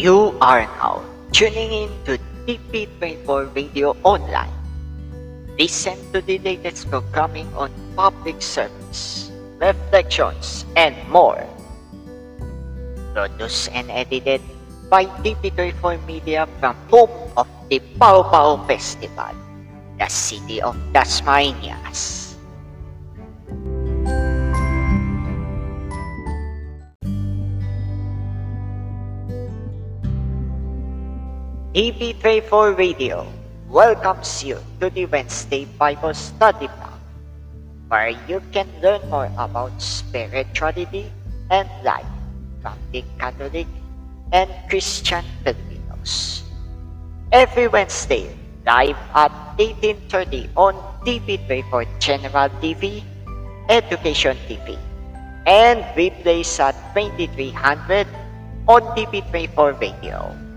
You are now tuning in to TP24 Radio Online. Listen to the latest programming on public service, reflections, and more. Produced and edited by TP24 Media from home of the Pau Pau Festival, the city of Dasmariñas. TP34 Radio welcomes you to the Wednesday Bible Study Block, where you can learn more about spirituality and life from the Catholic and Christian Filipinos. Every Wednesday, live at 18.30 on TP34 General TV, Education TV, and replays at 2300 on TP34 Radio.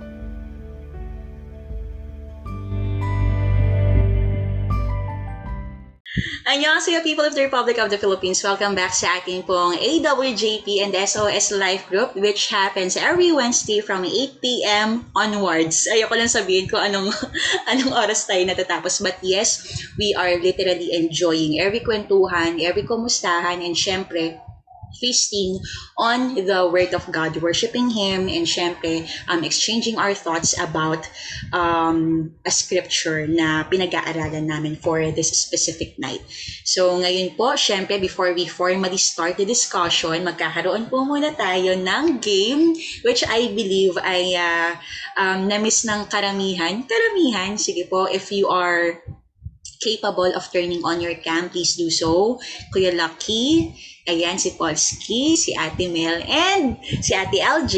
Annyeonghaseyo people of the Republic of the Philippines. Welcome back sa ating pong AWJP and SOS Life Group which happens every Wednesday from 8 p.m. onwards. Ayoko lang sabihin ko anong, anong oras tayo natatapos. But yes, we are literally enjoying every kwentuhan, every kumustahan, and syempre, feasting on the Word of God, worshiping Him, and syempre, um, exchanging our thoughts about um, a scripture na pinag-aaralan namin for this specific night. So, ngayon po, syempre, before we formally start the discussion, magkakaroon po muna tayo ng game, which I believe ay uh, um, na-miss ng karamihan. Karamihan, sige po, if you are capable of turning on your cam, please do so. Kuya Lucky, ayan si Polski, si Ate Mel, and si Ate LJ.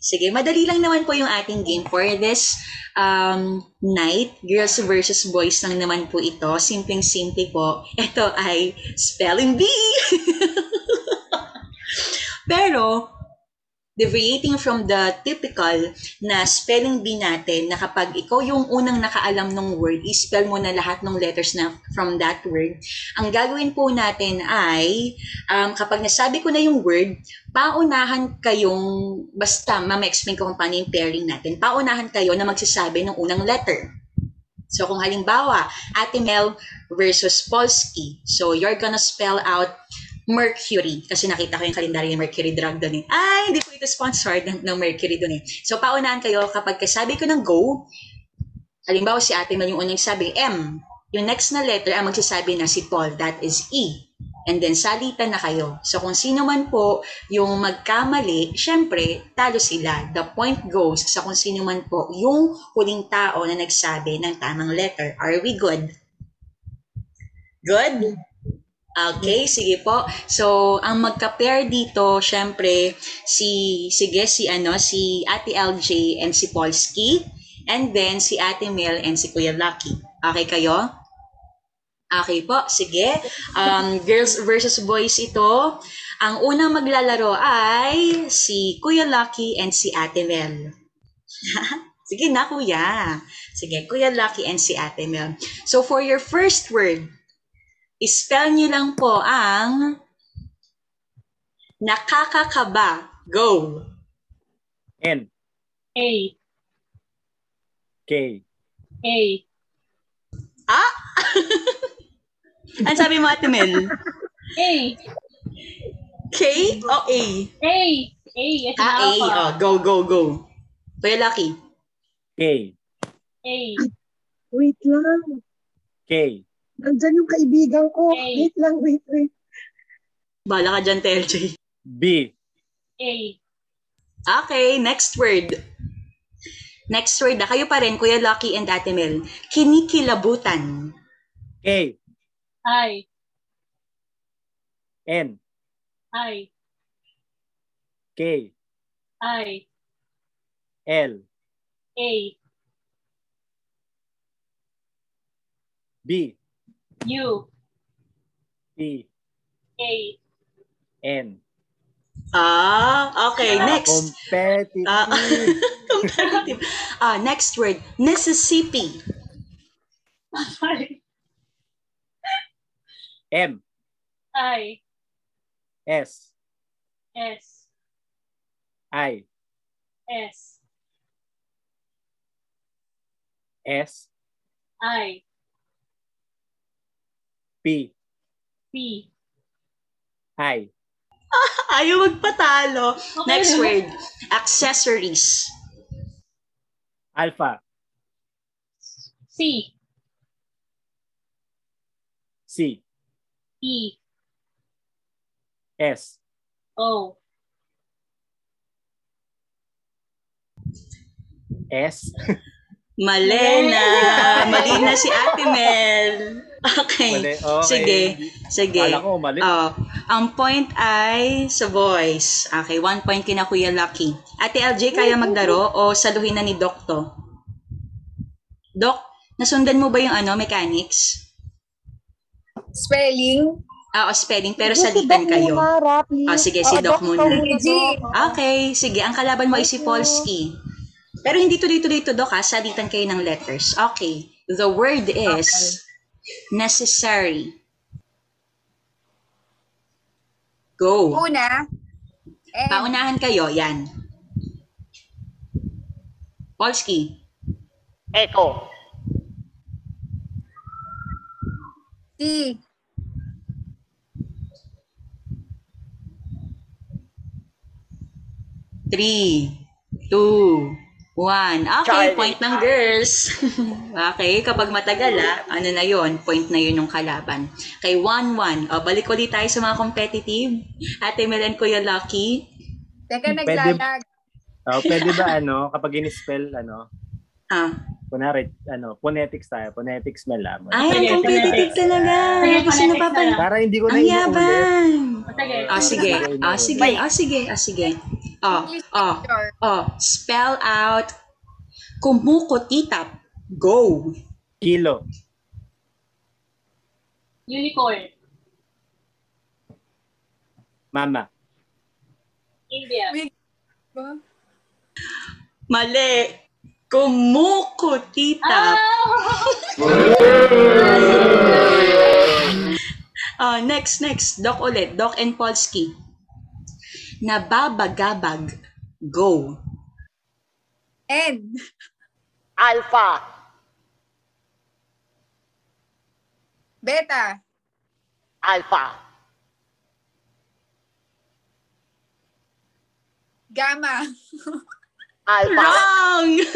Sige, madali lang naman po yung ating game for this um, night. Girls versus boys lang naman po ito. Simpleng-simple po. Ito ay spelling bee! Pero, deviating from the typical na spelling bee natin na kapag ikaw yung unang nakaalam ng word, i-spell mo na lahat ng letters na from that word. Ang gagawin po natin ay, um, kapag nasabi ko na yung word, paunahan kayong, basta mama-explain ko kung paano yung pairing natin, paunahan kayo na magsasabi ng unang letter. So kung halimbawa, Ate Mel versus Polski, so you're gonna spell out Mercury. Kasi nakita ko yung kalendaryo ng Mercury drug doon eh. Ay, hindi po ito sponsored ng, ng Mercury doon eh. So, paunahan kayo kapag kasabi ko ng go, halimbawa si ate Mel yung unang sabi, M. Yung next na letter ang magsasabi na si Paul, that is E. And then, salitan na kayo. So, kung sino man po yung magkamali, syempre, talo sila. The point goes sa kung sino man po yung huling tao na nagsabi ng tamang letter. Are we good? Good? Okay, sige po. So, ang magka-pair dito, syempre, si, sige, si, ano, si Ate LJ and si Polski. And then, si Ate Mel and si Kuya Lucky. Okay kayo? Okay po, sige. Um, girls versus boys ito. Ang unang maglalaro ay si Kuya Lucky and si Ate Mel. sige na, Kuya. Sige, Kuya Lucky and si Ate Mel. So, for your first word, Spell nyo lang po ang nakakakaba. Go! N. A. K. A. Ah! Ano sabi mo, Ate Mel? A. K o A? A. A. Ah, A. Oh, go, go, go. Kuya Lucky. K. A. Wait lang. K. Nandyan yung kaibigan ko. Hey. Wait lang, wait, wait. Bala ka dyan, TLJ. B. A. Okay, next word. Next word na. Kayo pa rin, Kuya Lucky and Ate Mel. Kinikilabutan. K. I. N. I. K. I. L. A. B. U. T. A. N. Ah, okay, next. Competitive. Ah, competitive. Ah, next word. Mississippi. I. M. I. S. S. I. S. S, I. P, P. I. Ayaw magpatalo. Okay. Next word. Accessories. Alpha, C. C, E. S, O. S, Malena. Mali na si Ate Mel. Okay. Mali. Okay. Sige. Sige. Kala ko mali. Oh, ang point ay sa boys. Okay, one point kina Kuya Lucky. Ate LJ, kaya maglaro o saluhin na ni Doc to? Doc, nasundan mo ba yung ano, mechanics? Spelling. Ah, o spelling, pero Sige, salitan Doc kayo. muna. Ah, sige, si Oo, Doc ka muna. Doc. Okay, sige. Ang kalaban mo ay si Polski. Pero hindi tuloy-tuloy to, Doc, ha? Salitan kayo ng letters. Okay. The word is necessary. Go. Una. N. Paunahan kayo, yan. Polski. Echo. T. Three, two, one. Okay, Charlie. point ng girls. okay, kapag matagal ah, ano na yon point na yun ng kalaban. Kay 1-1. O, balik ulit tayo sa mga competitive. Ate Mel and Kuya Lucky. Teka, Pwede- naglalag. Oh, pwede ba ano, kapag in-spell, ano, Ah. kunwari, ano, phonetics tayo, phonetics na lang. Ay, ang Sige, competitive talaga. Sige, phonetics napapal... Para hindi ko na Ang yabang. Sige. Ah, sige. Ah, sige. Ah, sige. Ah, sige. Oh, English oh, picture. oh. Spell out kumukutitap. Go. Kilo, Unicorn. mama, India. Ba? Mali. Kumukutitap. Ah! Ah, next, next. Doc ulit. Doc and Polski. Nababagabag. Go. N. Alpha. Beta. Alpha. Gamma. Alpha. Wrong!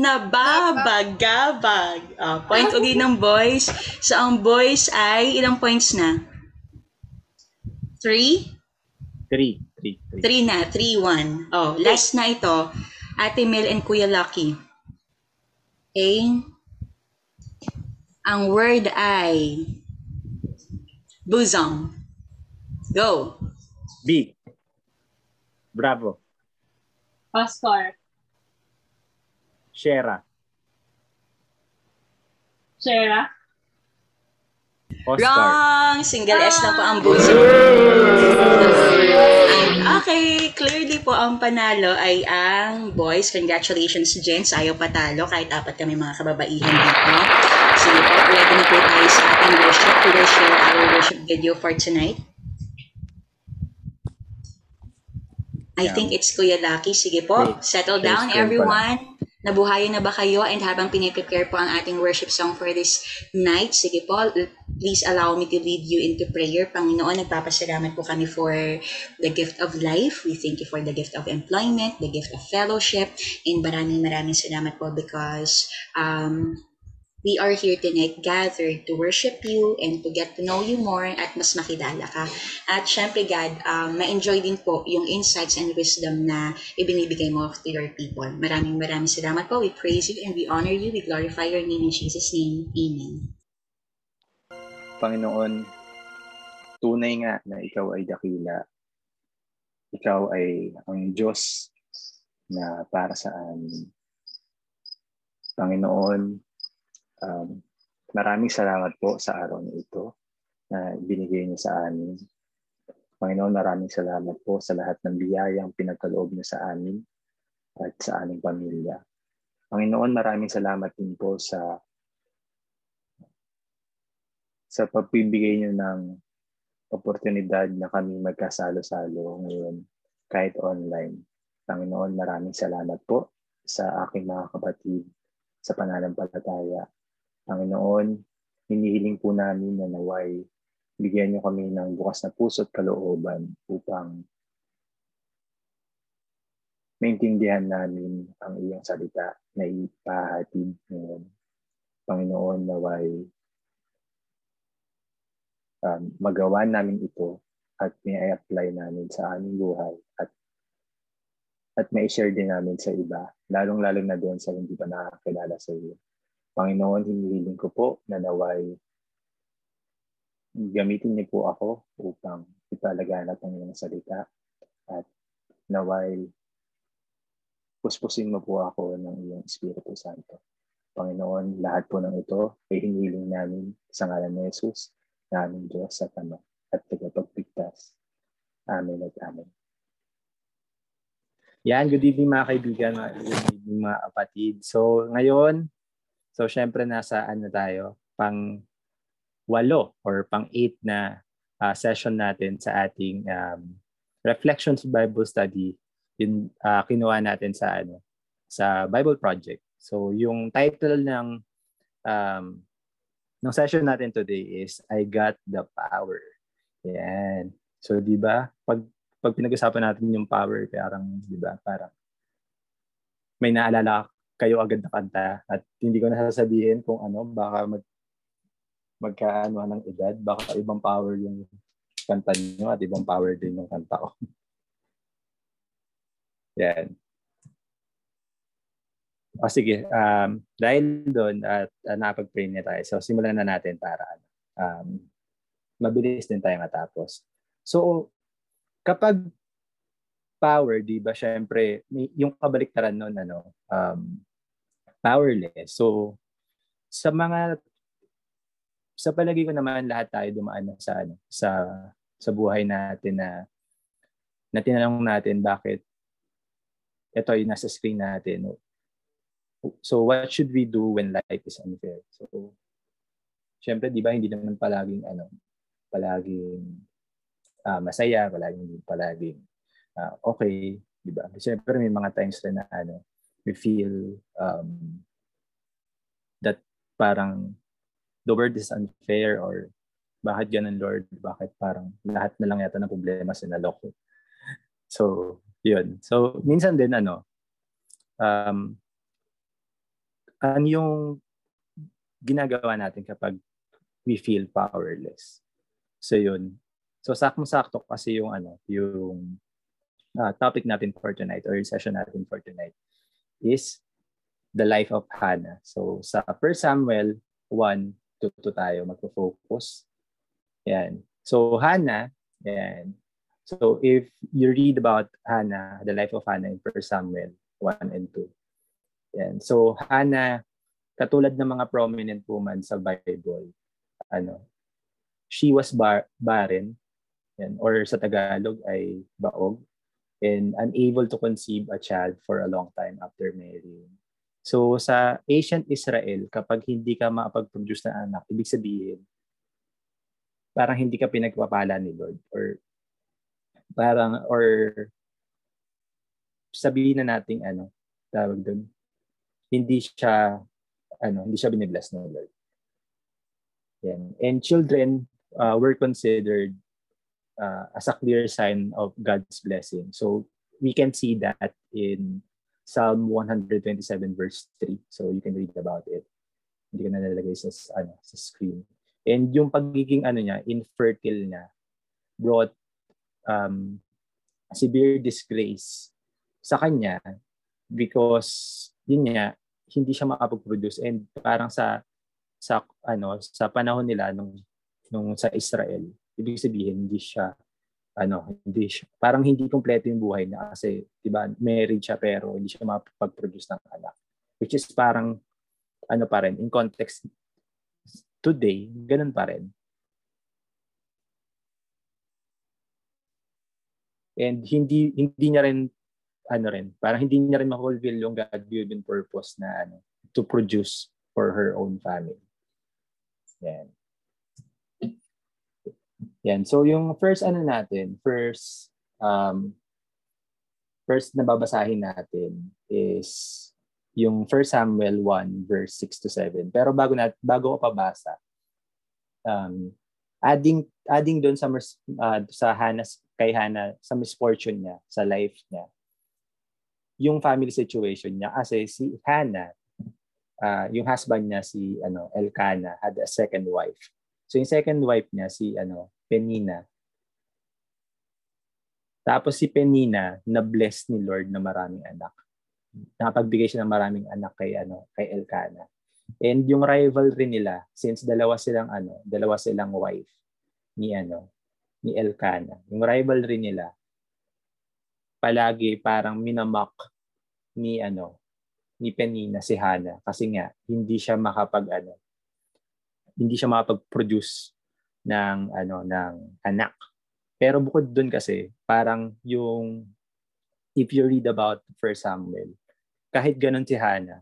Nababagabag. Ah, point uli ng boys. So, ang boys ay ilang points na? Three? Three, three, three. Three na. Three, one. Oh, last na ito. Ate Mel and Kuya Lucky. Okay? Ang word ay bosom. Go. B, Bravo, Oscar. Shera, Shera. Oscar, Wrong! Single S na po ang bosom. Okay, clearly po ang panalo ay ang boys. Congratulations, gents. Ayaw patalo kahit apat kami mga kababaihan dito. Sige po, ready na po tayo sa ating worship. We will share our worship video for tonight. I Yeah. think it's Kuya Lucky. Sige po, Wait, settle down everyone. Nabuhayan na ba kayo? And habang piniprepare po ang ating worship song for this night, sige po, please allow me to lead you into prayer. Panginoon, nagpapasalamat po kami for the gift of life. We thank you for the gift of employment, the gift of fellowship, and maraming maraming salamat po because um, we are here tonight gathered to worship you and to get to know you more at mas makilala ka. At syempre, God, um, ma-enjoy din po yung insights and wisdom na ibinibigay mo to your people. Maraming maraming salamat po. We praise you and we honor you. We glorify your name in Jesus' name. Amen. Panginoon, tunay nga na ikaw ay dakila. Ikaw ay ang Diyos na para sa amin. Panginoon, um, maraming salamat po sa araw na ito na binigay niyo sa amin. Panginoon, maraming salamat po sa lahat ng biyayang pinagkaloob niyo sa amin at sa aming pamilya. Panginoon, maraming salamat din po sa sa pagbibigay niyo ng oportunidad na kami magkasalo-salo ngayon kahit online. Panginoon, maraming salamat po sa aking mga kapatid sa pananampalataya. Panginoon, hinihiling po namin na naway bigyan niyo kami ng bukas na puso at kalooban upang maintindihan namin ang iyong salita na ipahatid ngayon. Panginoon, naway um, magawa namin ito at may apply namin sa aming buhay at at may share din namin sa iba, lalong-lalo na doon sa hindi pa nakakilala sa iyo. Panginoon, hinihiling ko po na naway gamitin niyo po ako upang ipalaganap ang iyong salita at naway puspusin mo po ako ng iyong Espiritu Santo. Panginoon, lahat po ng ito ay hinihiling namin sa ngalan ni Jesus, na aming Diyos at Ama at tagapagpigtas. Amen at Amen. Yan, good evening mga kaibigan, good evening mga kapatid. So ngayon, so syempre nasa ano tayo, pang walo or pang eight na uh, session natin sa ating um, Reflections Bible Study yun uh, kinuha natin sa ano sa Bible Project. So yung title ng um, ng session natin today is I got the power. Yan. So 'di ba? Pag pag pinag-usapan natin yung power, parang 'di ba? Parang may naalala kayo agad na kanta at hindi ko na sasabihin kung ano, baka mag magkaano ng edad, baka ibang power yung kanta niyo at ibang power din yung kanta ko. Yan. O sige, um, dahil doon at uh, napag-pray na tayo, so simulan na natin para um, mabilis din tayo matapos. So, kapag power, di ba, syempre, may, yung kabaliktaran noon, ano, um, powerless. So, sa mga, sa palagi ko naman, lahat tayo dumaan na sa, ano, sa, sa buhay natin na, na tinanong natin bakit ito ay nasa screen natin. So what should we do when life is unfair? So syempre 'di ba hindi naman palaging ano, palaging uh, masaya, palaging palaging uh, okay, 'di ba? Syempre may mga times rin na ano, we feel um, that parang the world is unfair or bakit ganun Lord? Bakit parang lahat na lang yata ng problema sinalok ko? So, yun. So, minsan din, ano, um, ano yung ginagawa natin kapag we feel powerless. So, yun. So, saktong-sakto kasi yung, ano, yung uh, topic natin for tonight or session natin for tonight is the life of Hannah. So, sa 1 Samuel 1, tuto tayo magpo-focus. Yan. So, Hannah, yan, So if you read about Hannah, the life of Hannah in 1 Samuel 1 and 2. Yan. So Hannah, katulad ng mga prominent woman sa Bible, ano, she was bar- barren, yan, or sa Tagalog ay baog, and unable to conceive a child for a long time after marrying. So sa ancient Israel, kapag hindi ka makapag-produce ng anak, ibig sabihin, parang hindi ka pinagpapala ni Lord or parang or sabihin na nating ano, tawag doon, hindi siya ano, hindi siya binibless ng Lord. Yan. And children uh, were considered uh, as a clear sign of God's blessing. So we can see that in Psalm 127 verse 3. So you can read about it. Hindi ko na nalagay sa ano sa screen. And yung pagiging ano niya, infertile niya brought um, severe disgrace sa kanya because yun nga hindi siya makapag-produce. And parang sa sa ano sa panahon nila nung nung sa Israel ibig sabihin hindi siya ano hindi siya, parang hindi kompleto yung buhay niya kasi 'di ba married siya pero hindi siya makapag-produce ng anak. Which is parang ano pa rin in context today ganun pa rin. And hindi hindi niya rin ano rin, parang hindi niya rin ma-fulfill yung God-given purpose na ano, to produce for her own family. Yan. Yan. So yung first ano natin, first um first na babasahin natin is yung 1 Samuel 1 verse 6 to 7. Pero bago na bago ko pabasa, um adding adding doon sa uh, sa Hannah kay Hannah sa misfortune niya, sa life niya. Yung family situation niya kasi si Hannah uh, yung husband niya si ano Elkanah had a second wife. So yung second wife niya si ano Penina. Tapos si Penina na bless ni Lord na maraming anak. Nakapagbigay siya ng maraming anak kay ano kay Elkanah. And yung rivalry nila since dalawa silang ano, dalawa silang wife ni ano ni Elkanah. Yung rivalry nila palagi parang minamak ni ano ni Penina si Hana kasi nga hindi siya makapag ano hindi siya makapag-produce ng ano ng anak. Pero bukod doon kasi parang yung if you read about First Samuel, kahit ganun si Hana,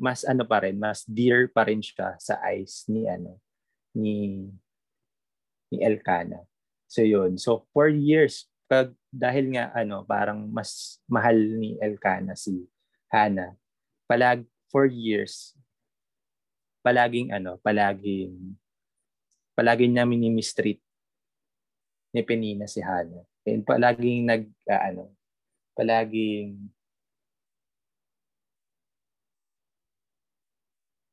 mas ano pa rin, mas dear pa rin siya sa eyes ni ano ni ni Elkanah. So yun. So for years pag dahil nga ano parang mas mahal ni Elkanah si Hana, palag for years palaging ano, palaging palaging niya minimistreat ni Penina si Hana. And palaging nag uh, ano, palaging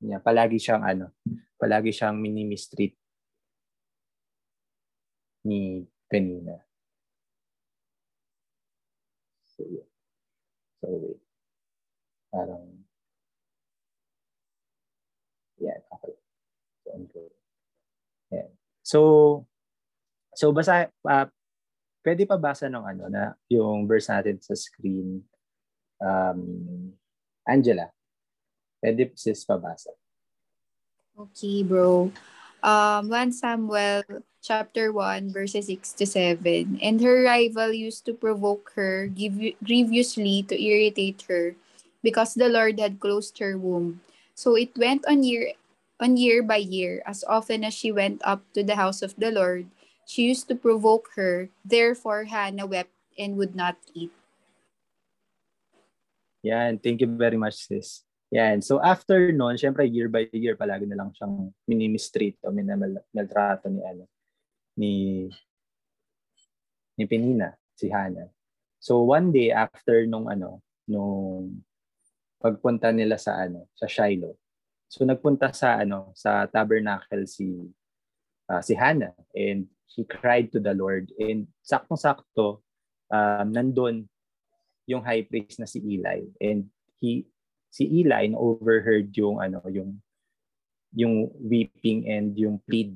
niya, palagi siyang ano, palagi siyang minimistreat ni Penina. So, yeah. So, wait. Parang yan, okay. So, unquote. Yan. So, so basa, uh, pwede pa basa ng ano na yung verse natin sa screen. Um, Angela, pwede sis pabasa. Okay, bro. Um, 1 Samuel chapter 1 verses 6 to 7. And her rival used to provoke her grievously to irritate her because the Lord had closed her womb. So it went on year on year by year, as often as she went up to the house of the Lord, she used to provoke her. Therefore Hannah wept and would not eat. Yeah, and thank you very much, sis. Yan. So after noon, syempre year by year palagi na lang siyang minimistreat o minamaltrato ni ano ni ni Penina, si Hannah. So one day after nung ano, nung pagpunta nila sa ano, sa Shiloh. So nagpunta sa ano, sa tabernacle si uh, si Hannah and he cried to the Lord and saktong-sakto um, nandun yung high priest na si Eli and he si Eli na overheard yung ano yung yung weeping and yung plead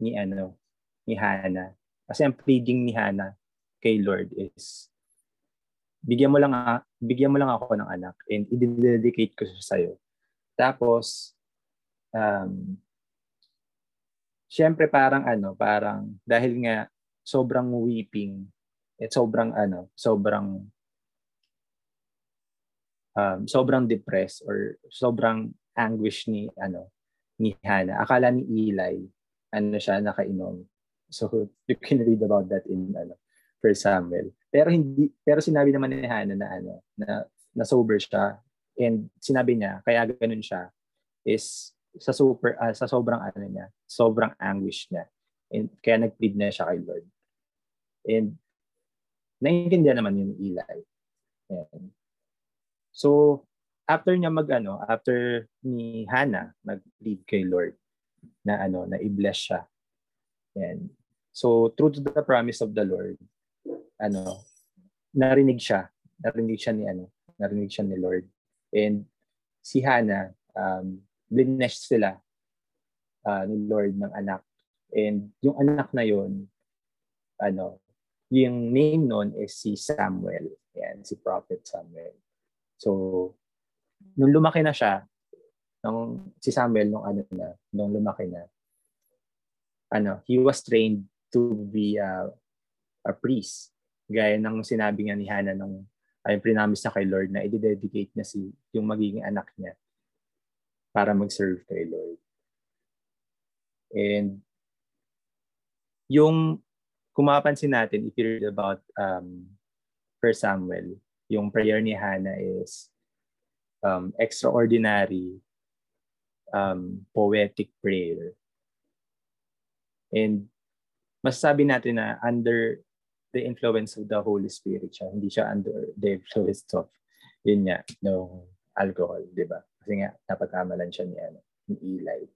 ni ano ni Hannah. Kasi ang pleading ni Hannah kay Lord is bigyan mo lang bigyan mo lang ako ng anak and i-dedicate ko siya sa iyo. Tapos um Siyempre parang ano, parang dahil nga sobrang weeping, at sobrang ano, sobrang um, sobrang depressed or sobrang anguish ni ano ni Hannah. Akala ni Eli ano siya nakainom. So you can read about that in ano First Samuel. Pero hindi pero sinabi naman ni Hannah na ano na na sober siya and sinabi niya kaya ganun siya is sa super uh, sa sobrang ano niya, sobrang anguish niya. And kaya nag-plead na siya kay Lord. And naiintindihan naman yung Eli. And, so after niya mag ano, after ni Hannah mag-plead kay Lord na ano, na i-bless siya. And so to the promise of the Lord, ano, narinig siya. Narinig siya ni ano, narinig siya ni Lord. And si Hannah, um, blinesh sila uh, ni Lord ng anak. And yung anak na yon ano, yung name nun is si Samuel. Yan, si Prophet Samuel. So, nung lumaki na siya, nung si Samuel nung ano na, nung lumaki na, ano, he was trained to be a, a priest. Gaya ng sinabi nga ni Hannah nung ay prinamis na kay Lord na i-dedicate niya si yung magiging anak niya para mag-serve kay Lord. And yung kumapansin natin, if you read about um, 1 Samuel, yung prayer ni Hannah is, um, extraordinary um, poetic prayer. And masasabi natin na under the influence of the Holy Spirit siya. Hindi siya under the influence of, yun nga, no alcohol, di ba? Kasi nga, napagkamalan siya ni, ano, ni Eli.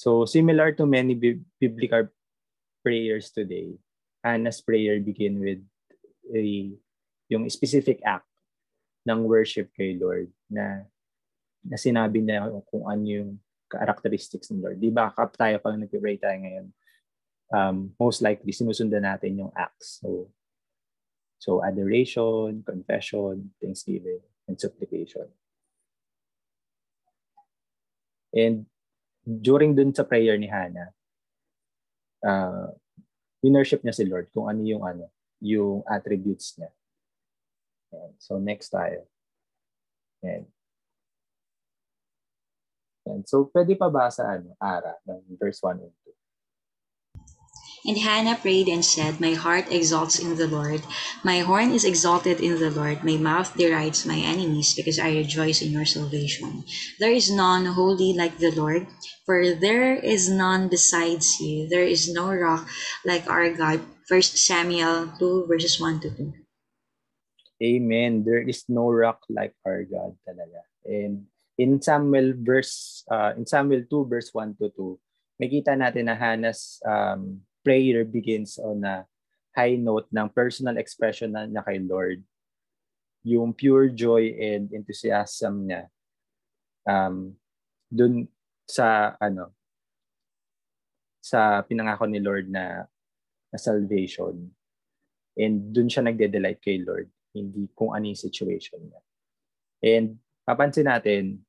So, similar to many bi- biblical prayers today, Hannah's prayer begin with a, yung specific act ng worship kay Lord na na sinabi niya kung ano yung characteristics ng Lord. Di ba, kap tayo pag nag-pray tayo ngayon, um, most likely sinusundan natin yung acts. So, so adoration, confession, thanksgiving, and supplication. And during dun sa prayer ni Hannah, uh, winership niya si Lord kung ano yung ano, yung attributes niya. And so next tayo. And And so, pwede pa ba sa ano, Ara, ng verse 1 and 2? And Hannah prayed and said, My heart exalts in the Lord. My horn is exalted in the Lord. My mouth derides my enemies because I rejoice in your salvation. There is none holy like the Lord, for there is none besides you. There is no rock like our God. 1 Samuel 2 verses 1 to 2. Amen. There is no rock like our God talaga. And in Samuel verse uh, in Samuel 2 verse 1 to 2, makita natin na Hannah's um, prayer begins on a high note ng personal expression na niya kay Lord. Yung pure joy and enthusiasm niya um, dun sa ano sa pinangako ni Lord na, na salvation. And dun siya nagde-delight kay Lord, hindi kung ano yung situation niya. And papansin natin,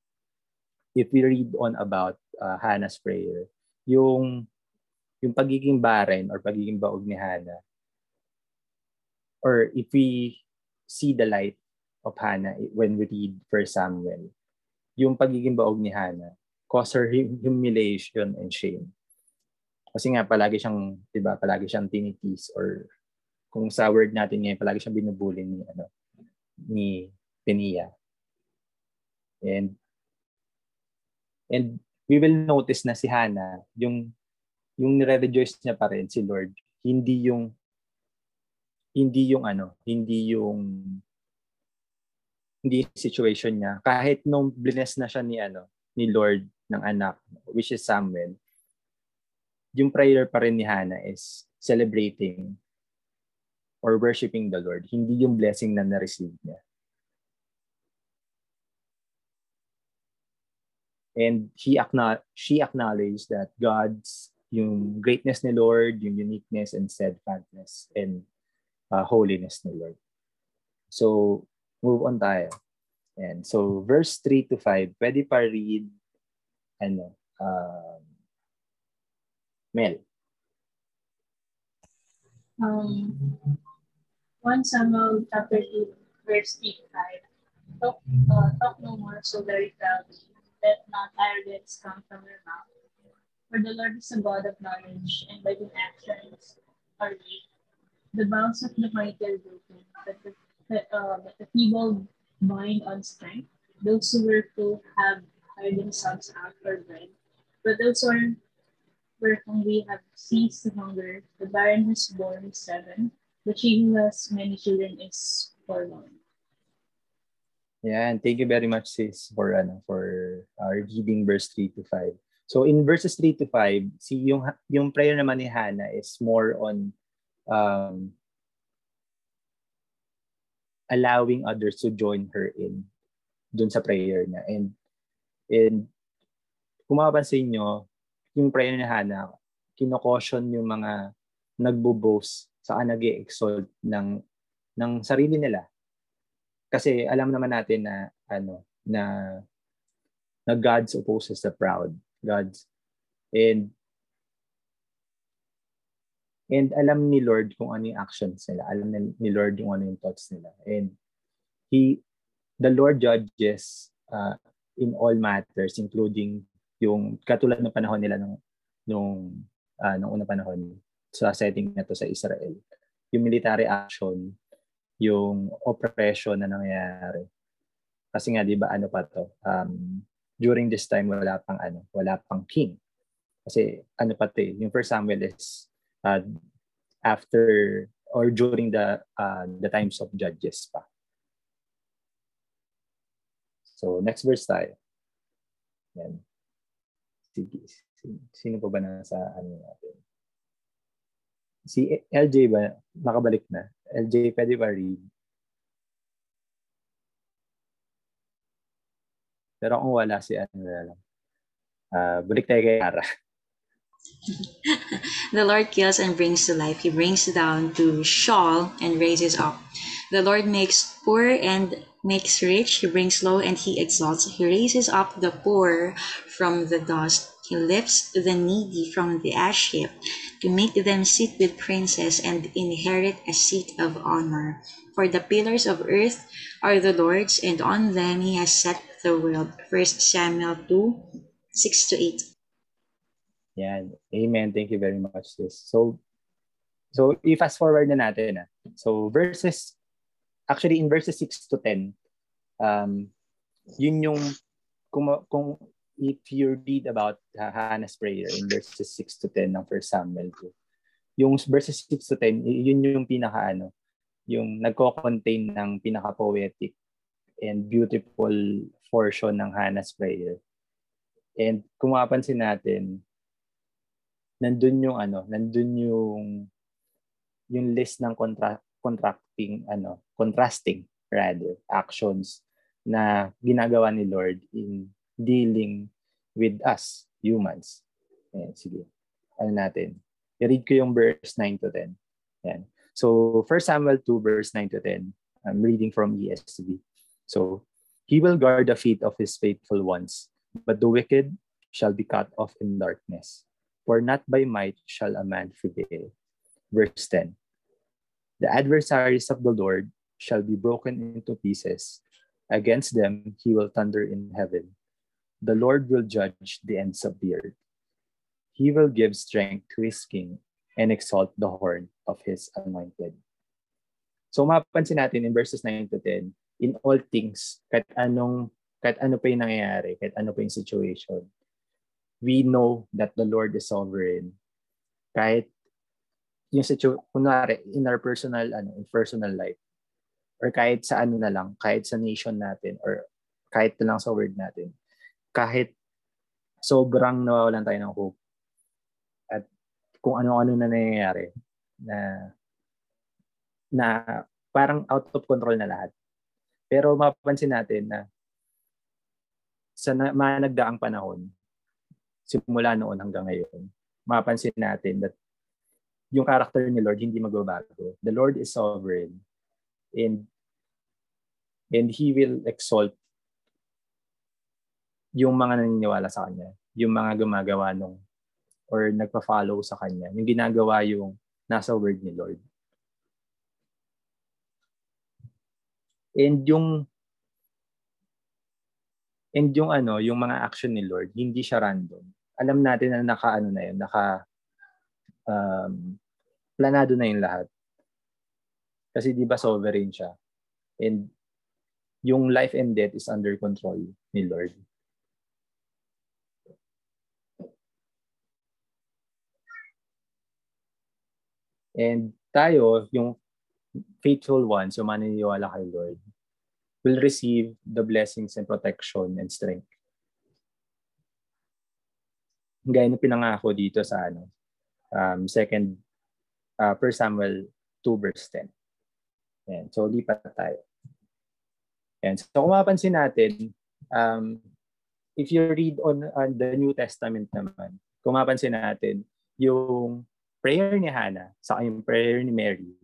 if we read on about uh, Hannah's prayer, yung yung pagiging barren or pagiging baog ni Hannah, or if we see the light of Hannah when we read First Samuel, yung pagiging baog ni Hannah cause her humiliation and shame. Kasi nga palagi siyang, 'di ba, palagi siyang tinitis or kung sa word natin ngayon, palagi siyang binubuli ni ano ni Penia. And And we will notice na si Hannah, yung yung nire-rejoice niya pa rin si Lord, hindi yung hindi yung ano, hindi yung hindi yung situation niya. Kahit nung bless na siya ni ano, ni Lord ng anak, which is Samuel, yung prayer pa rin ni Hannah is celebrating or worshiping the Lord, hindi yung blessing na na-receive niya. And he acknowledge, she acknowledged that God's yung greatness ni Lord, yung uniqueness and steadfastness and uh, holiness ni Lord. So, move on tayo. And so, verse 3 to 5, pwede pa read, ano, um, Mel. Um, 1 Samuel chapter 2, verse 3 to 5. Talk, uh, talk no more so very proudly let not arrogance come from your mouth. For the Lord is a God of knowledge, and by his actions are weak. The bounds of the mighty are broken, but the, uh, but the feeble bind on strength. Those who were full have hired themselves out for bread, but those who are were hungry have ceased to hunger. The barren has borne seven, but she who has many children is forlorn. Yeah, and thank you very much sis for ano for our reading verse 3 to 5. So in verses 3 to 5, si yung yung prayer naman ni Hannah is more on um, allowing others to join her in dun sa prayer niya. And and kung mapapansin nyo, yung prayer ni Hannah, kinokosyon yung mga nagbo-boast sa nag exalt ng ng sarili nila kasi alam naman natin na ano na na God's opposes the proud. God's and and alam ni Lord kung ano yung actions nila. Alam ni Lord yung ano yung thoughts nila. And he the Lord judges uh, in all matters including yung katulad ng panahon nila nung nung uh, nung una panahon sa setting na to sa Israel. Yung military action yung oppression na nangyayari. Kasi nga, di ba, ano pa to? Um, during this time, wala pang ano, wala pang king. Kasi ano pa to eh, yung first Samuel is uh, after or during the uh, the times of judges pa. So, next verse tayo. Yan. Sige. Sino pa ba na sa ano natin? Si LJ ba? Nakabalik na. LJ, pwede ba read? Pero kung wala si ano na lang. Uh, balik tayo kay Ara. the Lord kills and brings to life. He brings down to shawl and raises up. The Lord makes poor and makes rich. He brings low and he exalts. He raises up the poor from the dust. He lifts the needy from the ash heap to make them sit with princes and inherit a seat of honor. For the pillars of earth are the Lord's, and on them he has set the world. 1 Samuel 2 6 to 8. Yan. Amen. Thank you very much, sis. So, so i-fast forward na natin. Ah. So, verses, actually in verses 6 to 10, um, yun yung, kung, kung if you read about Hannah's prayer in verses 6 to 10 ng 1 Samuel 2, yung verses 6 to 10, yun yung pinaka ano, yung nagko-contain ng pinaka-poetic and beautiful portion ng Hannah's prayer. And kung mapapansin natin, nandun yung ano, nandun yung yung list ng contra- contracting ano, contrasting rather actions na ginagawa ni Lord in dealing with us humans. Ayan, sige. Ano natin? I-read ko yung verse 9 to 10. Ayan. So, 1 Samuel 2 verse 9 to 10. I'm reading from ESV. So, He will guard the feet of His faithful ones, but the wicked shall be cut off in darkness. For not by might shall a man prevail. Verse 10 The adversaries of the Lord shall be broken into pieces. Against them he will thunder in heaven. The Lord will judge the ends of the earth. He will give strength to his king and exalt the horn of his anointed. So mapapansin natin in verses 9 to 10, in all things, kahit anong kahit ano pa yung nangyayari, kahit ano pa yung situation, we know that the Lord is sovereign. Kahit yung situation, kunwari, in our personal, ano, in personal life, or kahit sa ano na lang, kahit sa nation natin, or kahit na lang sa word natin, kahit sobrang nawawalan tayo ng hope, at kung ano-ano na nangyayari, na na parang out of control na lahat. Pero mapapansin natin na sa na, mga nagdaang panahon, simula noon hanggang ngayon, mapansin natin that yung character ni Lord hindi magbabago. The Lord is sovereign and and He will exalt yung mga naniniwala sa Kanya, yung mga gumagawa nung or nagpa-follow sa Kanya, yung ginagawa yung nasa word ni Lord. And yung and yung ano, yung mga action ni Lord, hindi siya random alam natin na naka ano na yun, naka um, planado na yung lahat. Kasi di ba sovereign siya. And yung life and death is under control ni Lord. And tayo, yung faithful ones, yung maniniwala kay Lord, will receive the blessings and protection and strength gaya na pinangako dito sa ano, um, second, uh, per Samuel 2 verse 10. Ayan. So, lipat tayo. Ayan. So, kung mapansin natin, um, if you read on, on the New Testament naman, kung mapansin natin, yung prayer ni Hannah sa yung prayer ni Mary,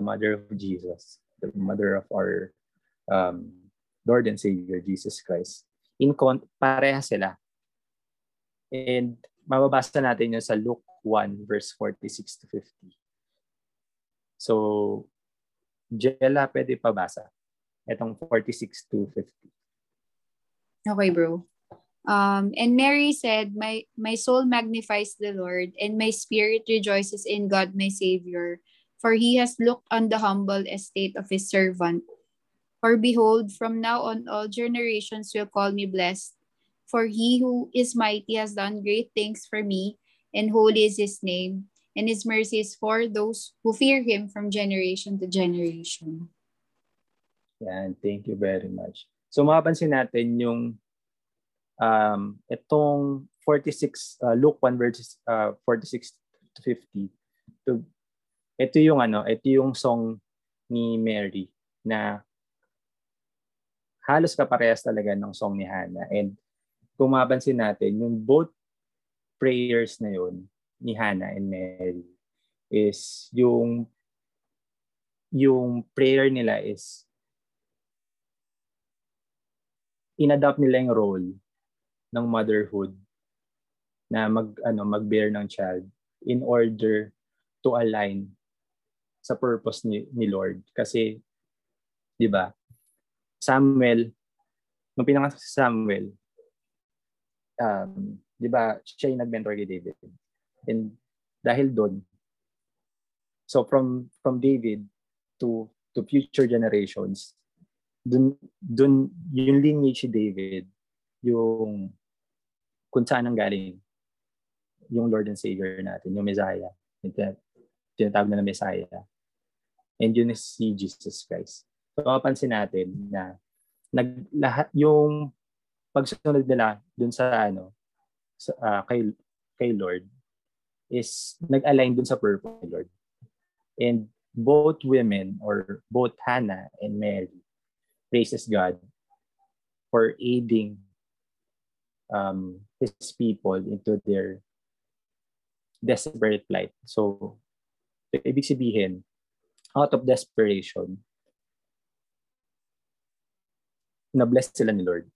the mother of Jesus, the mother of our um, Lord and Savior, Jesus Christ, in con- pareha sila And mababasa natin yun sa Luke 1 verse 46 to 50. So, Jella, pwede pabasa. Itong 46 to 50. Okay, bro. Um, and Mary said, my, my soul magnifies the Lord, and my spirit rejoices in God my Savior, for he has looked on the humble estate of his servant. For behold, from now on all generations will call me blessed. For he who is mighty has done great things for me, and holy is his name, and his mercy is for those who fear him from generation to generation. Yan, thank you very much. So mapapansin natin yung um, itong 46, uh, Luke 1 verses uh, 46 to 50. To, ito yung ano, ito yung song ni Mary na halos kaparehas talaga ng song ni Hannah. And kung mapansin natin, yung both prayers na yun ni Hannah and Mary is yung yung prayer nila is inadopt nila yung role ng motherhood na mag ano mag-bear ng child in order to align sa purpose ni, ni Lord kasi 'di ba Samuel nung pinanganak si Samuel um 'di ba siya yung nag-mentor kay David and dahil doon so from from David to to future generations dun, dun yung lineage ni David, yung kung saan ang galing yung Lord and Savior natin, yung Messiah. Tinatawag na na Messiah. And yun is si Jesus Christ. So, mapansin natin na nag, lahat yung pagsunod nila dun sa ano sa, uh, kay kay Lord is nag-align dun sa purpose ni Lord. And both women or both Hannah and Mary praises God for aiding um, his people into their desperate plight. So, ibig sabihin, out of desperation, na-bless sila ni Lord.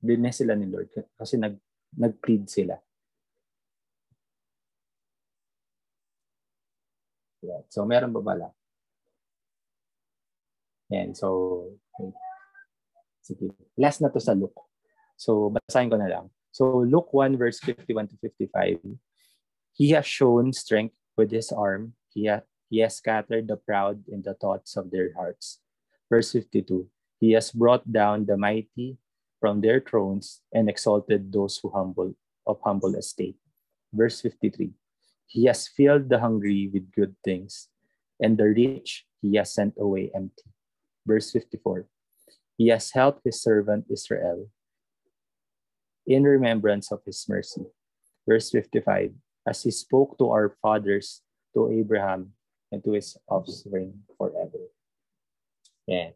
Bless sila ni Lord kasi nag, nag-plead sila. Yeah. So, meron ba bala? Yan. So, Sige. Last na to sa Luke. So, basahin ko na lang. So, Luke 1 verse 51 to 55. He has shown strength with his arm. He, ha- he has scattered the proud in the thoughts of their hearts. Verse 52. He has brought down the mighty from their thrones and exalted those who humble of humble estate. Verse 53. He has filled the hungry with good things, and the rich he has sent away empty. Verse 54. He has helped his servant Israel in remembrance of his mercy. Verse 55 As he spoke to our fathers, to Abraham, and to his offspring forever. Yeah.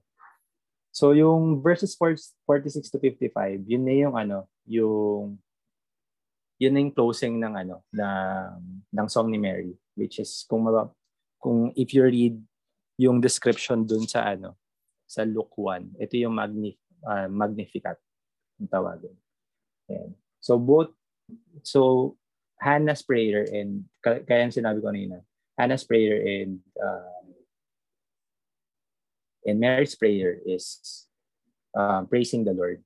So yung verses 46 to 55, yun na yung ano, yung yun na yung closing ng ano, ng, ng song ni Mary, which is kung kung if you read yung description dun sa ano, sa Luke 1. Ito yung magnif uh, Magnificat ang tawagin. Ayan. So both so Hannah's prayer and kaya sinabi ko kanina, Hannah's prayer and uh, and Mary's prayer is um, praising the Lord.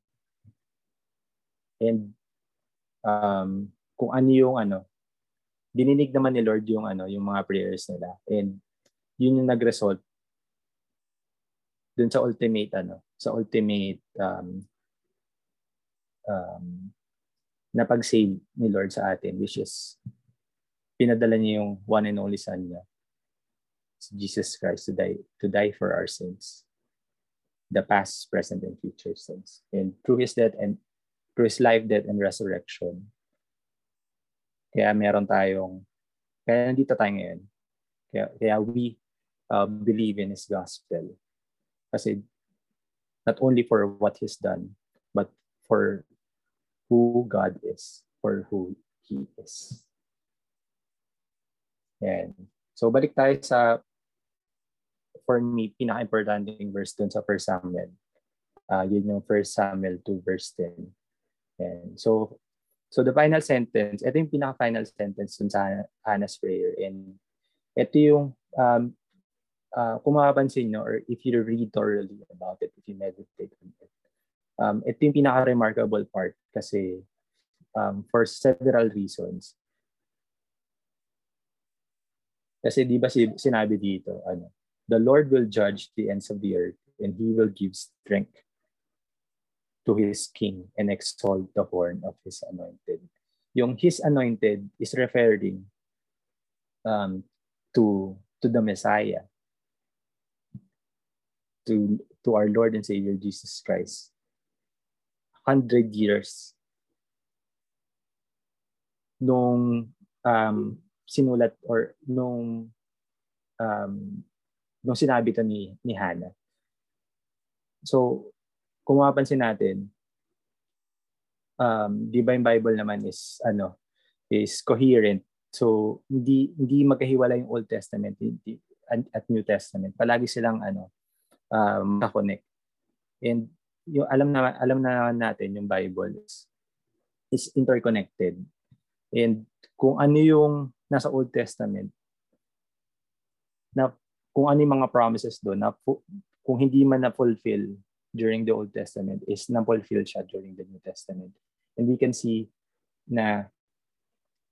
And um, kung ano yung ano, dininig naman ni Lord yung ano, yung mga prayers nila. And yun yung nag-result dun sa ultimate ano, sa ultimate um, um, na pag-save ni Lord sa atin which is pinadala niya yung one and only son niya. Si Jesus Christ to die to die for our sins. The past present and future sins. And through his death and through his life death and resurrection. Kaya meron tayong kaya nandito tayo ngayon. Kaya, kaya we uh, believe in his gospel. Kasi not only for what He's done, but for who God is, for who He is. Yan. So balik tayo sa, for me, pinaka-importanting verse dun sa 1 Samuel. Uh, yun yung 1 Samuel 2 verse 10. And so, so the final sentence, ito yung pinaka-final sentence dun sa Hannah's prayer. And ito yung um, uh, kung mapapansin nyo, or if you read thoroughly about it, if you meditate on it, um, ito yung pinaka-remarkable part kasi um, for several reasons. Kasi di ba sinabi dito, ano, the Lord will judge the ends of the earth and he will give strength to his king and exalt the horn of his anointed. Yung his anointed is referring um, to to the Messiah, to to our Lord and Savior Jesus Christ. Hundred years nung um, sinulat or nung um, nung sinabi to ni, ni Hannah. So, kung mapapansin natin, um, di ba yung Bible naman is, ano, is coherent. So, hindi, hindi magkahiwala yung Old Testament hindi, at New Testament. Palagi silang, ano, um, connect. And yung alam na alam na natin yung Bible is, is interconnected. And kung ano yung nasa Old Testament, na kung ano yung mga promises doon, na kung hindi man na-fulfill during the Old Testament, is na-fulfill siya during the New Testament. And we can see na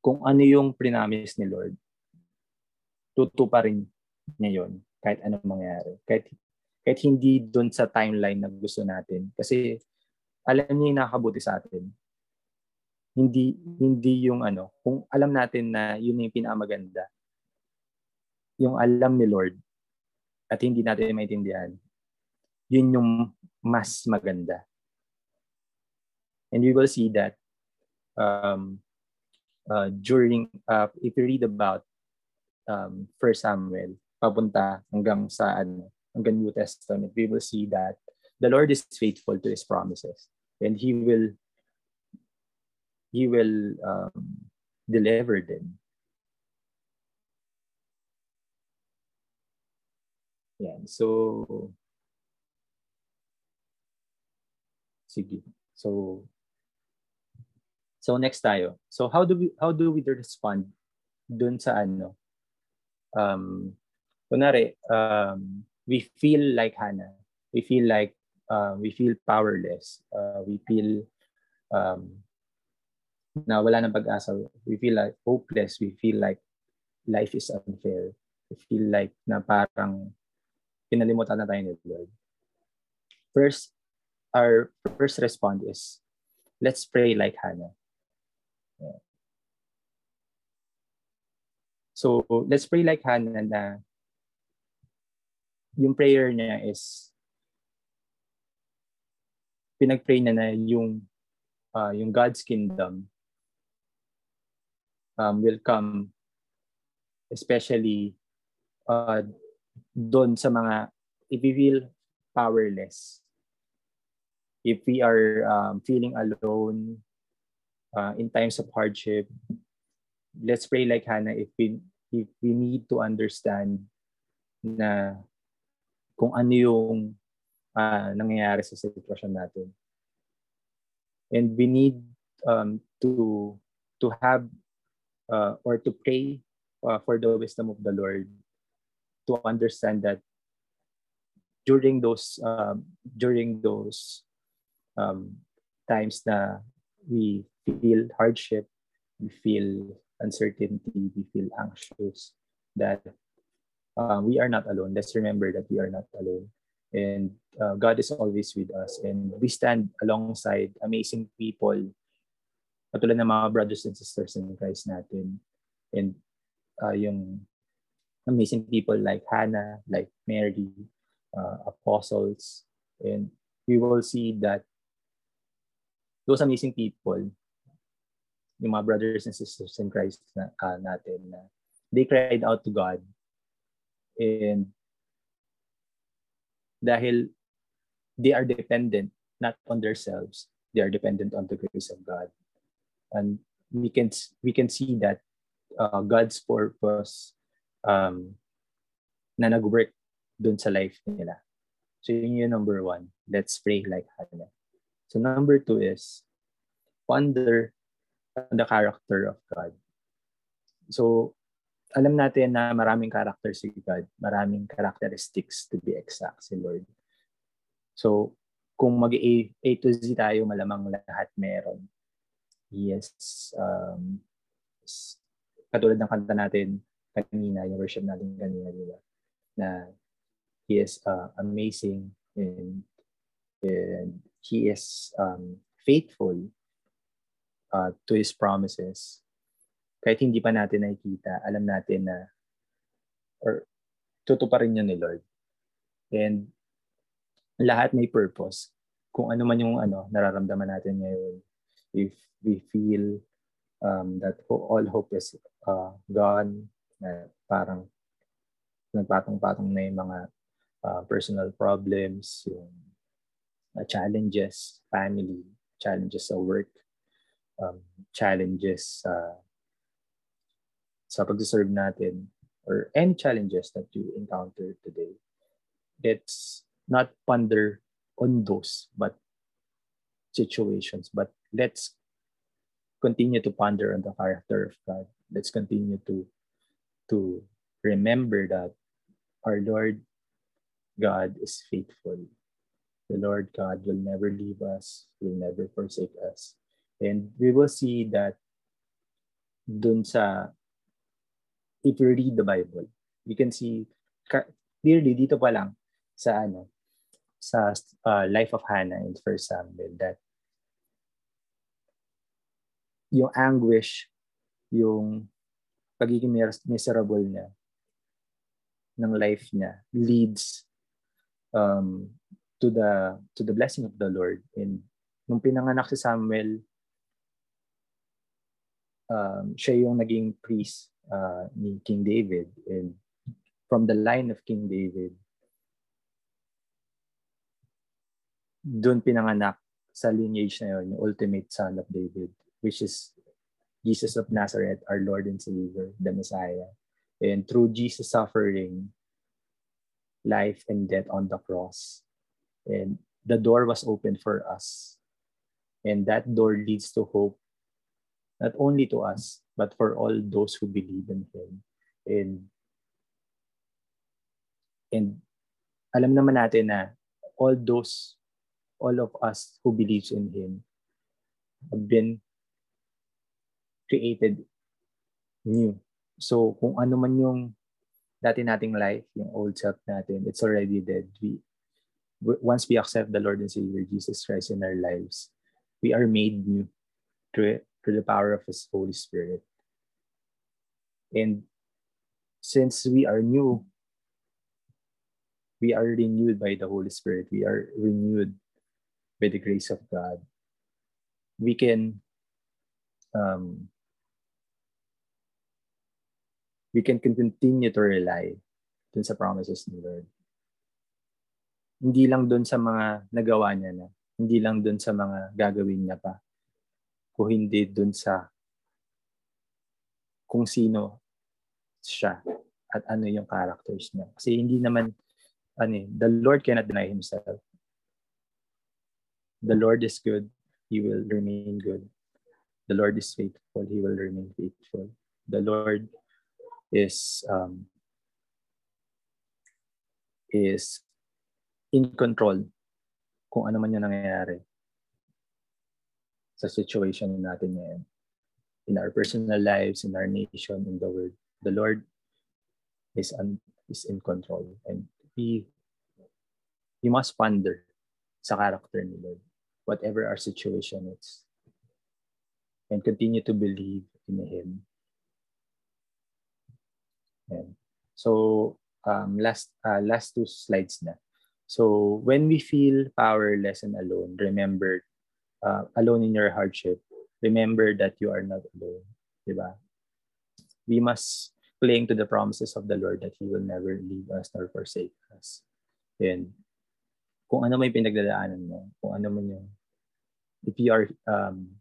kung ano yung prinamis ni Lord, tuto pa rin niya yun kahit anong mangyari. Kahit, kahit hindi doon sa timeline na gusto natin. Kasi alam niya yung nakabuti sa atin hindi hindi yung ano, kung alam natin na yun yung pinakamaganda, yung alam ni Lord at hindi natin maintindihan, yun yung mas maganda. And we will see that um, uh, during, uh, if you read about um, 1 Samuel, papunta hanggang sa ano, hanggang New Testament, we will see that the Lord is faithful to His promises. And He will He will um, deliver them. Yeah, so sige. So So next tayo. So how do we how do we respond dun sa ano? Um kunari, um we feel like Hannah. We feel like uh, we feel powerless. Uh, we feel um, na wala nang pag-asa. We feel like hopeless. We feel like life is unfair. We feel like na parang pinalimutan na tayo ni Lord. First, our first response is, let's pray like Hannah. So, let's pray like Hannah na yung prayer niya is pinag-pray na na yung uh, yung God's kingdom um, will come especially uh, doon sa mga if we feel powerless if we are um, feeling alone uh, in times of hardship let's pray like Hannah if we if we need to understand na kung ano yung uh, nangyayari sa sitwasyon natin. And we need um, to to have uh, or to pray uh, for the wisdom of the Lord to understand that during those um, during those um, times na we feel hardship, we feel uncertainty, we feel anxious, that uh, we are not alone. Let's remember that we are not alone. And uh, God is always with us. And we stand alongside amazing people katulad ng mga brothers and sisters in Christ natin. And uh, yung amazing people like Hannah, like Mary, uh, apostles, and we will see that those amazing people, yung mga brothers and sisters in Christ na, uh, natin, na they cried out to God. And dahil they are dependent not on themselves, they are dependent on the grace of God and we can we can see that uh, God's purpose um, na nag-work dun sa life nila. So yun yung number one. Let's pray like Hannah. So number two is ponder the character of God. So alam natin na maraming character si God, maraming characteristics to be exact si Lord. So kung mag-A A to Z tayo, malamang lahat meron. Yes. Um, katulad ng kanta natin kanina, yung worship natin kanina, di ba? Na He is uh, amazing, And, and He is um, faithful uh, to His promises. Kahit hindi pa natin nakikita, alam natin na or tutuparin yun ni Lord. And lahat may purpose. Kung ano man yung ano nararamdaman natin ngayon, if we feel um, that all hope is uh, gone, na parang nagpatong-patong na yung mga uh, personal problems, yung uh, challenges, family, challenges sa work, um, challenges uh, sa pag-serve natin, or any challenges that you encounter today. Let's not ponder on those, but situations, but let's continue to ponder on the character of God. Let's continue to to remember that our Lord God is faithful. The Lord God will never leave us, will never forsake us. And we will see that dun sa, if you read the Bible, you can see clearly dito pa lang sa ano, sa uh, life of Hannah in 1 Samuel that yung anguish, yung pagiging miserable niya ng life niya leads um, to the to the blessing of the Lord. And nung pinanganak si Samuel, um, siya yung naging priest uh, ni King David. And from the line of King David, doon pinanganak sa lineage na yun, yung ultimate son of David, which is Jesus of Nazareth, our Lord and Savior, the Messiah. And through Jesus' suffering, life and death on the cross, and the door was opened for us. And that door leads to hope, not only to us, but for all those who believe in Him. And, and alam naman natin na all those, all of us who believes in Him have been created new. So kung ano man yung dati nating life, yung old self natin, it's already dead. We, once we accept the Lord and Savior Jesus Christ in our lives, we are made new through, through the power of His Holy Spirit. And since we are new, we are renewed by the Holy Spirit. We are renewed by the grace of God. We can um, we can continue to rely dun sa promises ni Lord. Hindi lang dun sa mga nagawa niya na. Hindi lang dun sa mga gagawin niya pa. Kung hindi dun sa kung sino siya at ano yung characters niya. Kasi hindi naman, ano eh, the Lord cannot deny Himself. The Lord is good. He will remain good. The Lord is faithful. He will remain faithful. The Lord is um, is in control kung ano man yung nangyayari sa situation natin ngayon. In our personal lives, in our nation, in the world. The Lord is, un, is in control. And we, we must ponder sa character ni Lord. Whatever our situation is. And continue to believe in Him So um, last uh, last two slides na. So when we feel powerless and alone, remember uh, alone in your hardship, remember that you are not alone, diba? We must cling to the promises of the Lord that He will never leave us nor forsake us. And kung ano may pinagdadaanan mo, kung ano man yung, if you are, um,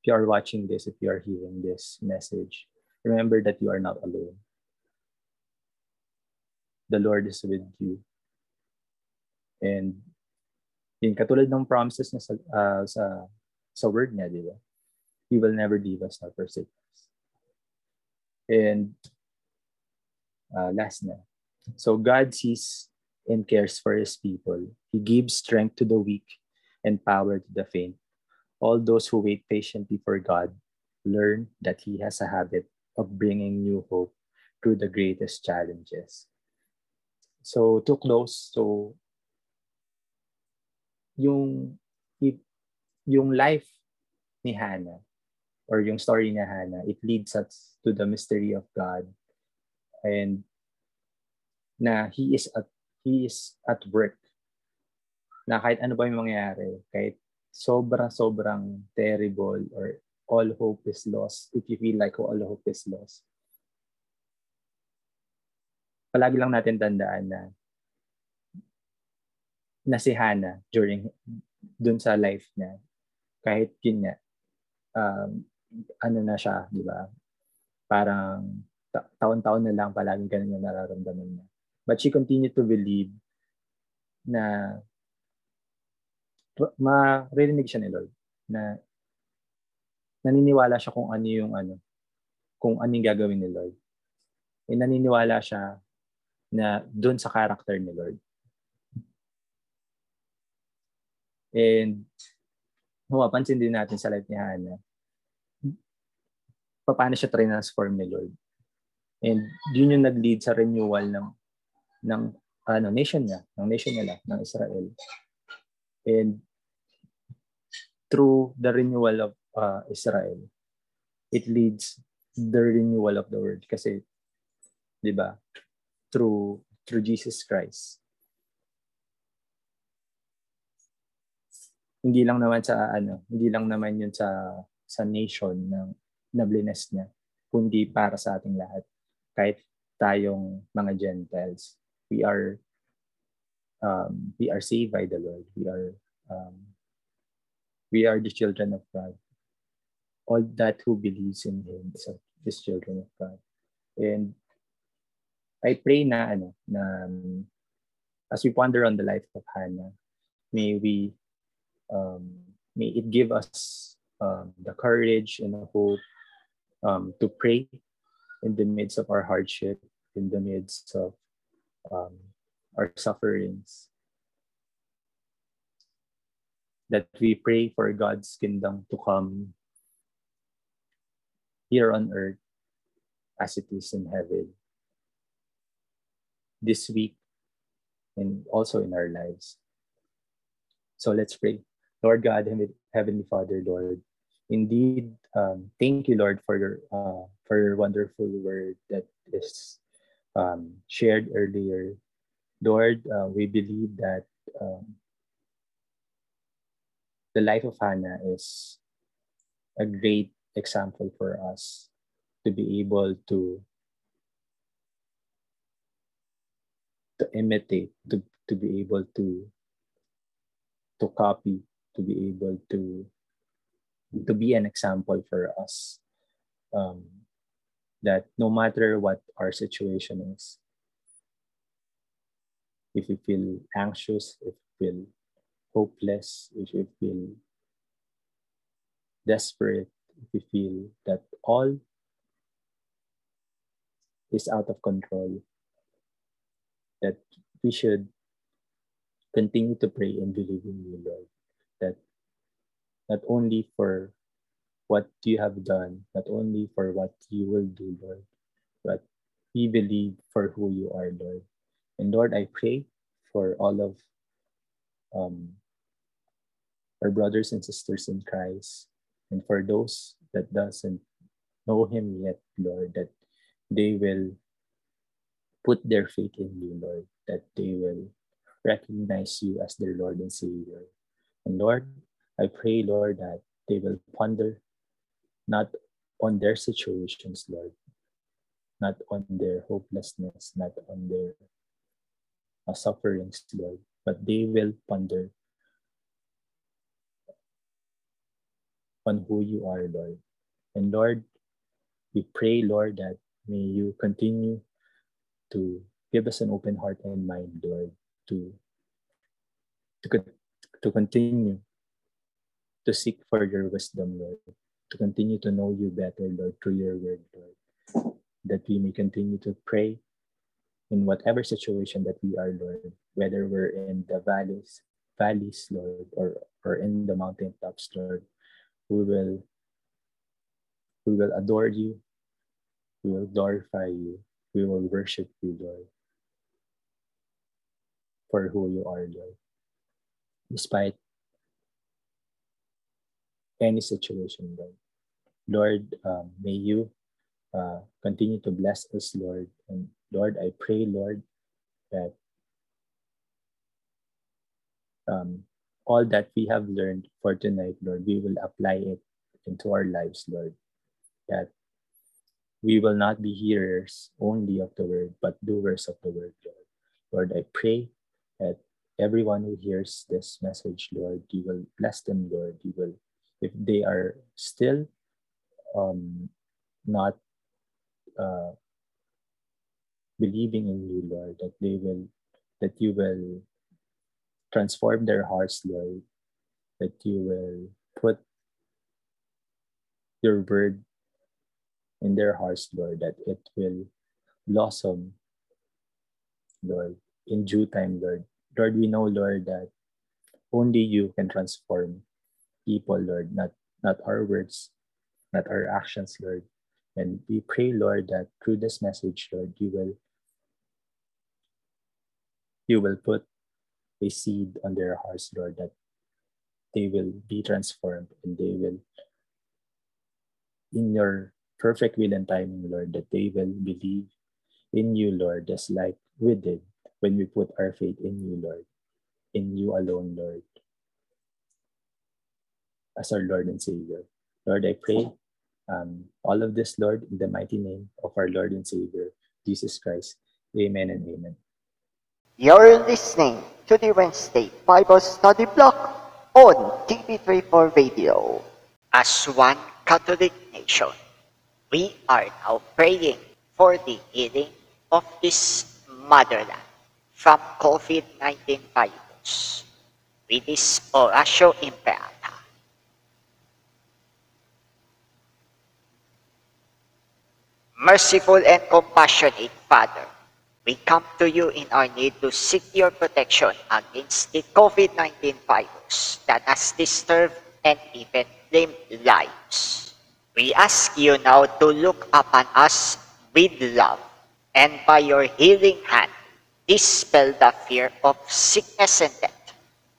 if you are watching this, if you are hearing this message, remember that you are not alone the Lord is with you. And yun, katulad ng promises na sa, uh, sa, sa word niya, di ba? He will never leave us nor forsake us. And uh, last na. So God sees and cares for His people. He gives strength to the weak and power to the faint. All those who wait patiently for God learn that He has a habit of bringing new hope through the greatest challenges. So to close, so yung yung life ni Hannah or yung story ni Hannah, it leads us to the mystery of God. And na he is at he is at work. Na kahit ano ba yung mangyayari, kahit sobra-sobrang terrible or all hope is lost, if you feel like all hope is lost, palagi lang natin tandaan na na si Hannah during dun sa life niya, kahit nga, um, ano na siya, di ba? Parang ta- taon-taon na lang palagi ganun yung nararamdaman niya. But she continued to believe na maririnig siya ni Lord na naniniwala siya kung ano yung ano, kung ano yung gagawin ni Lord. E naniniwala siya na doon sa character ni Lord. And mapapansin din natin sa life ni Hannah, paano siya transform ni Lord. And yun yung nag-lead sa renewal ng ng ano nation niya, ng nation nila, ng Israel. And through the renewal of uh, Israel, it leads the renewal of the world kasi 'di ba? Through through Jesus Christ. Hindi lang naman sa ano, hindi lang naman 'yun sa sa nation ng na niya, kundi para sa ating lahat. Kahit tayong mga Gentiles, we are um, we are saved by the Lord. We are um, we are the children of God. All that who believes in Him is, is children of God. And I pray na ano na um, as we ponder on the life of Hannah, may we um, may it give us um, the courage and the hope um, to pray in the midst of our hardship, in the midst of um, our sufferings, that we pray for God's kingdom to come here on earth as it is in heaven this week and also in our lives. So let's pray. Lord God, Heavenly Father, Lord, indeed, um, thank you, Lord, for your uh, for your wonderful word that is um, shared earlier. Lord, uh, we believe that um, the life of Hannah is a great example for us to be able to to imitate, to, to be able to to copy, to be able to to be an example for us. Um, that no matter what our situation is, if we feel anxious, if we feel hopeless, if we feel desperate, if we feel that all is out of control, we should continue to pray and believe in you, Lord. That not only for what you have done, not only for what you will do, Lord, but we believe for who you are, Lord. And Lord, I pray for all of um, our brothers and sisters in Christ, and for those that doesn't know Him yet, Lord, that they will put their faith in you, Lord, that they will recognize you as their Lord and Savior. And Lord, I pray, Lord, that they will ponder not on their situations, Lord, not on their hopelessness, not on their uh, sufferings, Lord, but they will ponder on who you are, Lord. And Lord, we pray, Lord, that may you continue to give us an open heart and mind, Lord, to to, to continue to seek for your wisdom, Lord, to continue to know you better, Lord, through your word, Lord, that we may continue to pray in whatever situation that we are, Lord, whether we're in the valleys, valleys, Lord, or, or in the mountain mountaintops, Lord, we will we will adore you, we will glorify you, we will worship you, Lord, for who you are, Lord despite any situation, Lord. Lord, um, may you uh, continue to bless us, Lord. And Lord, I pray, Lord, that um, all that we have learned for tonight, Lord, we will apply it into our lives, Lord. That we will not be hearers only of the word, but doers of the word, Lord. Lord, I pray that everyone who hears this message, Lord, you will bless them, Lord. You will, if they are still um, not uh, believing in you, Lord, that they will, that you will transform their hearts, Lord, that you will put your word in their hearts, Lord, that it will blossom, Lord, in due time, Lord. Lord, we know, Lord, that only you can transform people, Lord, not, not our words, not our actions, Lord. And we pray, Lord, that through this message, Lord, you will you will put a seed on their hearts, Lord, that they will be transformed and they will, in your perfect will and timing, Lord, that they will believe in you, Lord, just like we did when we put our faith in you, Lord, in you alone, Lord, as our Lord and Savior. Lord, I pray um, all of this, Lord, in the mighty name of our Lord and Savior, Jesus Christ. Amen and amen. You're listening to the Wednesday Bible Study Block on TV34 Radio. As one Catholic nation, we are now praying for the healing of this motherland from COVID-19 virus with this Oratio Imperata. Merciful and compassionate Father, we come to you in our need to seek your protection against the COVID-19 virus that has disturbed and even claimed lives. We ask you now to look upon us with love and by your healing hand, dispel the fear of sickness and death.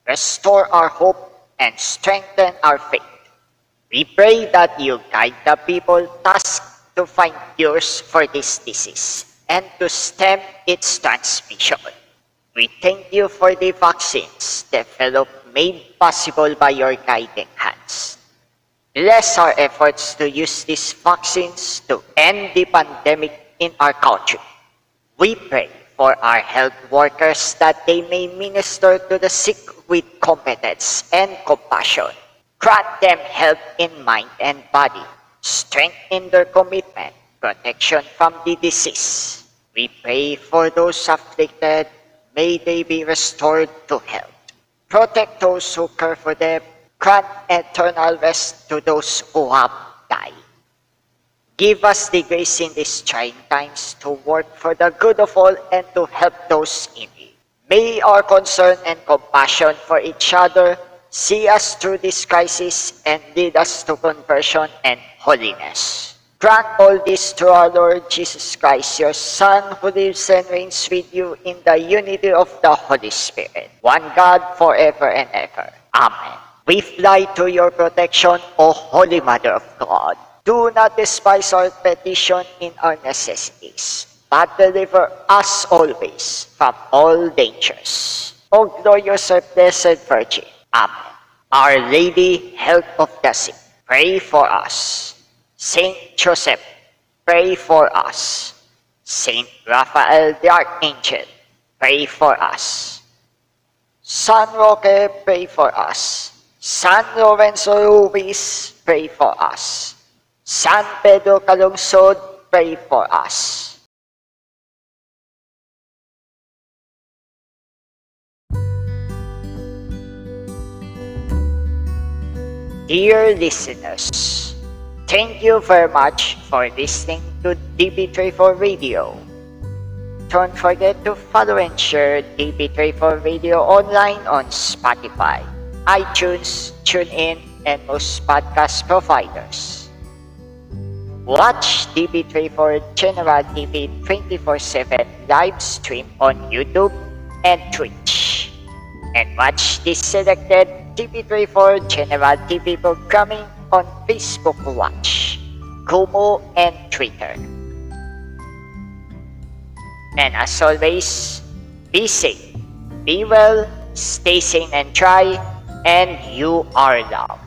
Restore our hope and strengthen our faith. We pray that you guide the people tasked to find cures for this disease and to stem its transmission. We thank you for the vaccines developed made possible by your guiding hands. Bless our efforts to use these vaccines to end the pandemic in our country. We pray for our health workers that they may minister to the sick with competence and compassion. Grant them health in mind and body, strength in their commitment, protection from the disease. We pray for those afflicted, may they be restored to health. Protect those who care for them, grant eternal rest to those who have. Give us the grace in these trying times to work for the good of all and to help those in need. May our concern and compassion for each other see us through this crisis and lead us to conversion and holiness. Grant all this through our Lord Jesus Christ, your Son, who lives and reigns with you in the unity of the Holy Spirit, one God forever and ever. Amen. We fly to your protection, O Holy Mother of God. Do not despise our petition in our necessities, but deliver us always from all dangers. O glorious and blessed Virgin. Amen. Our Lady, help of the sick, pray for us. Saint Joseph, pray for us. Saint Raphael the Archangel, pray for us. San Roque, pray for us. San Lorenzo Ruiz, pray for us. San Pedro Calungsod, pray for us. Dear listeners, thank you very much for listening to DB34 Radio. Don't forget to follow and share DB34 Radio online on Spotify, iTunes, TuneIn, and most podcast providers. Watch DB34 General TV 24-7 live stream on YouTube and Twitch. And watch the selected TV3 for General TV programming on Facebook Watch, Kumu, and Twitter. And as always, be safe, be well, stay sane and try, and you are loved.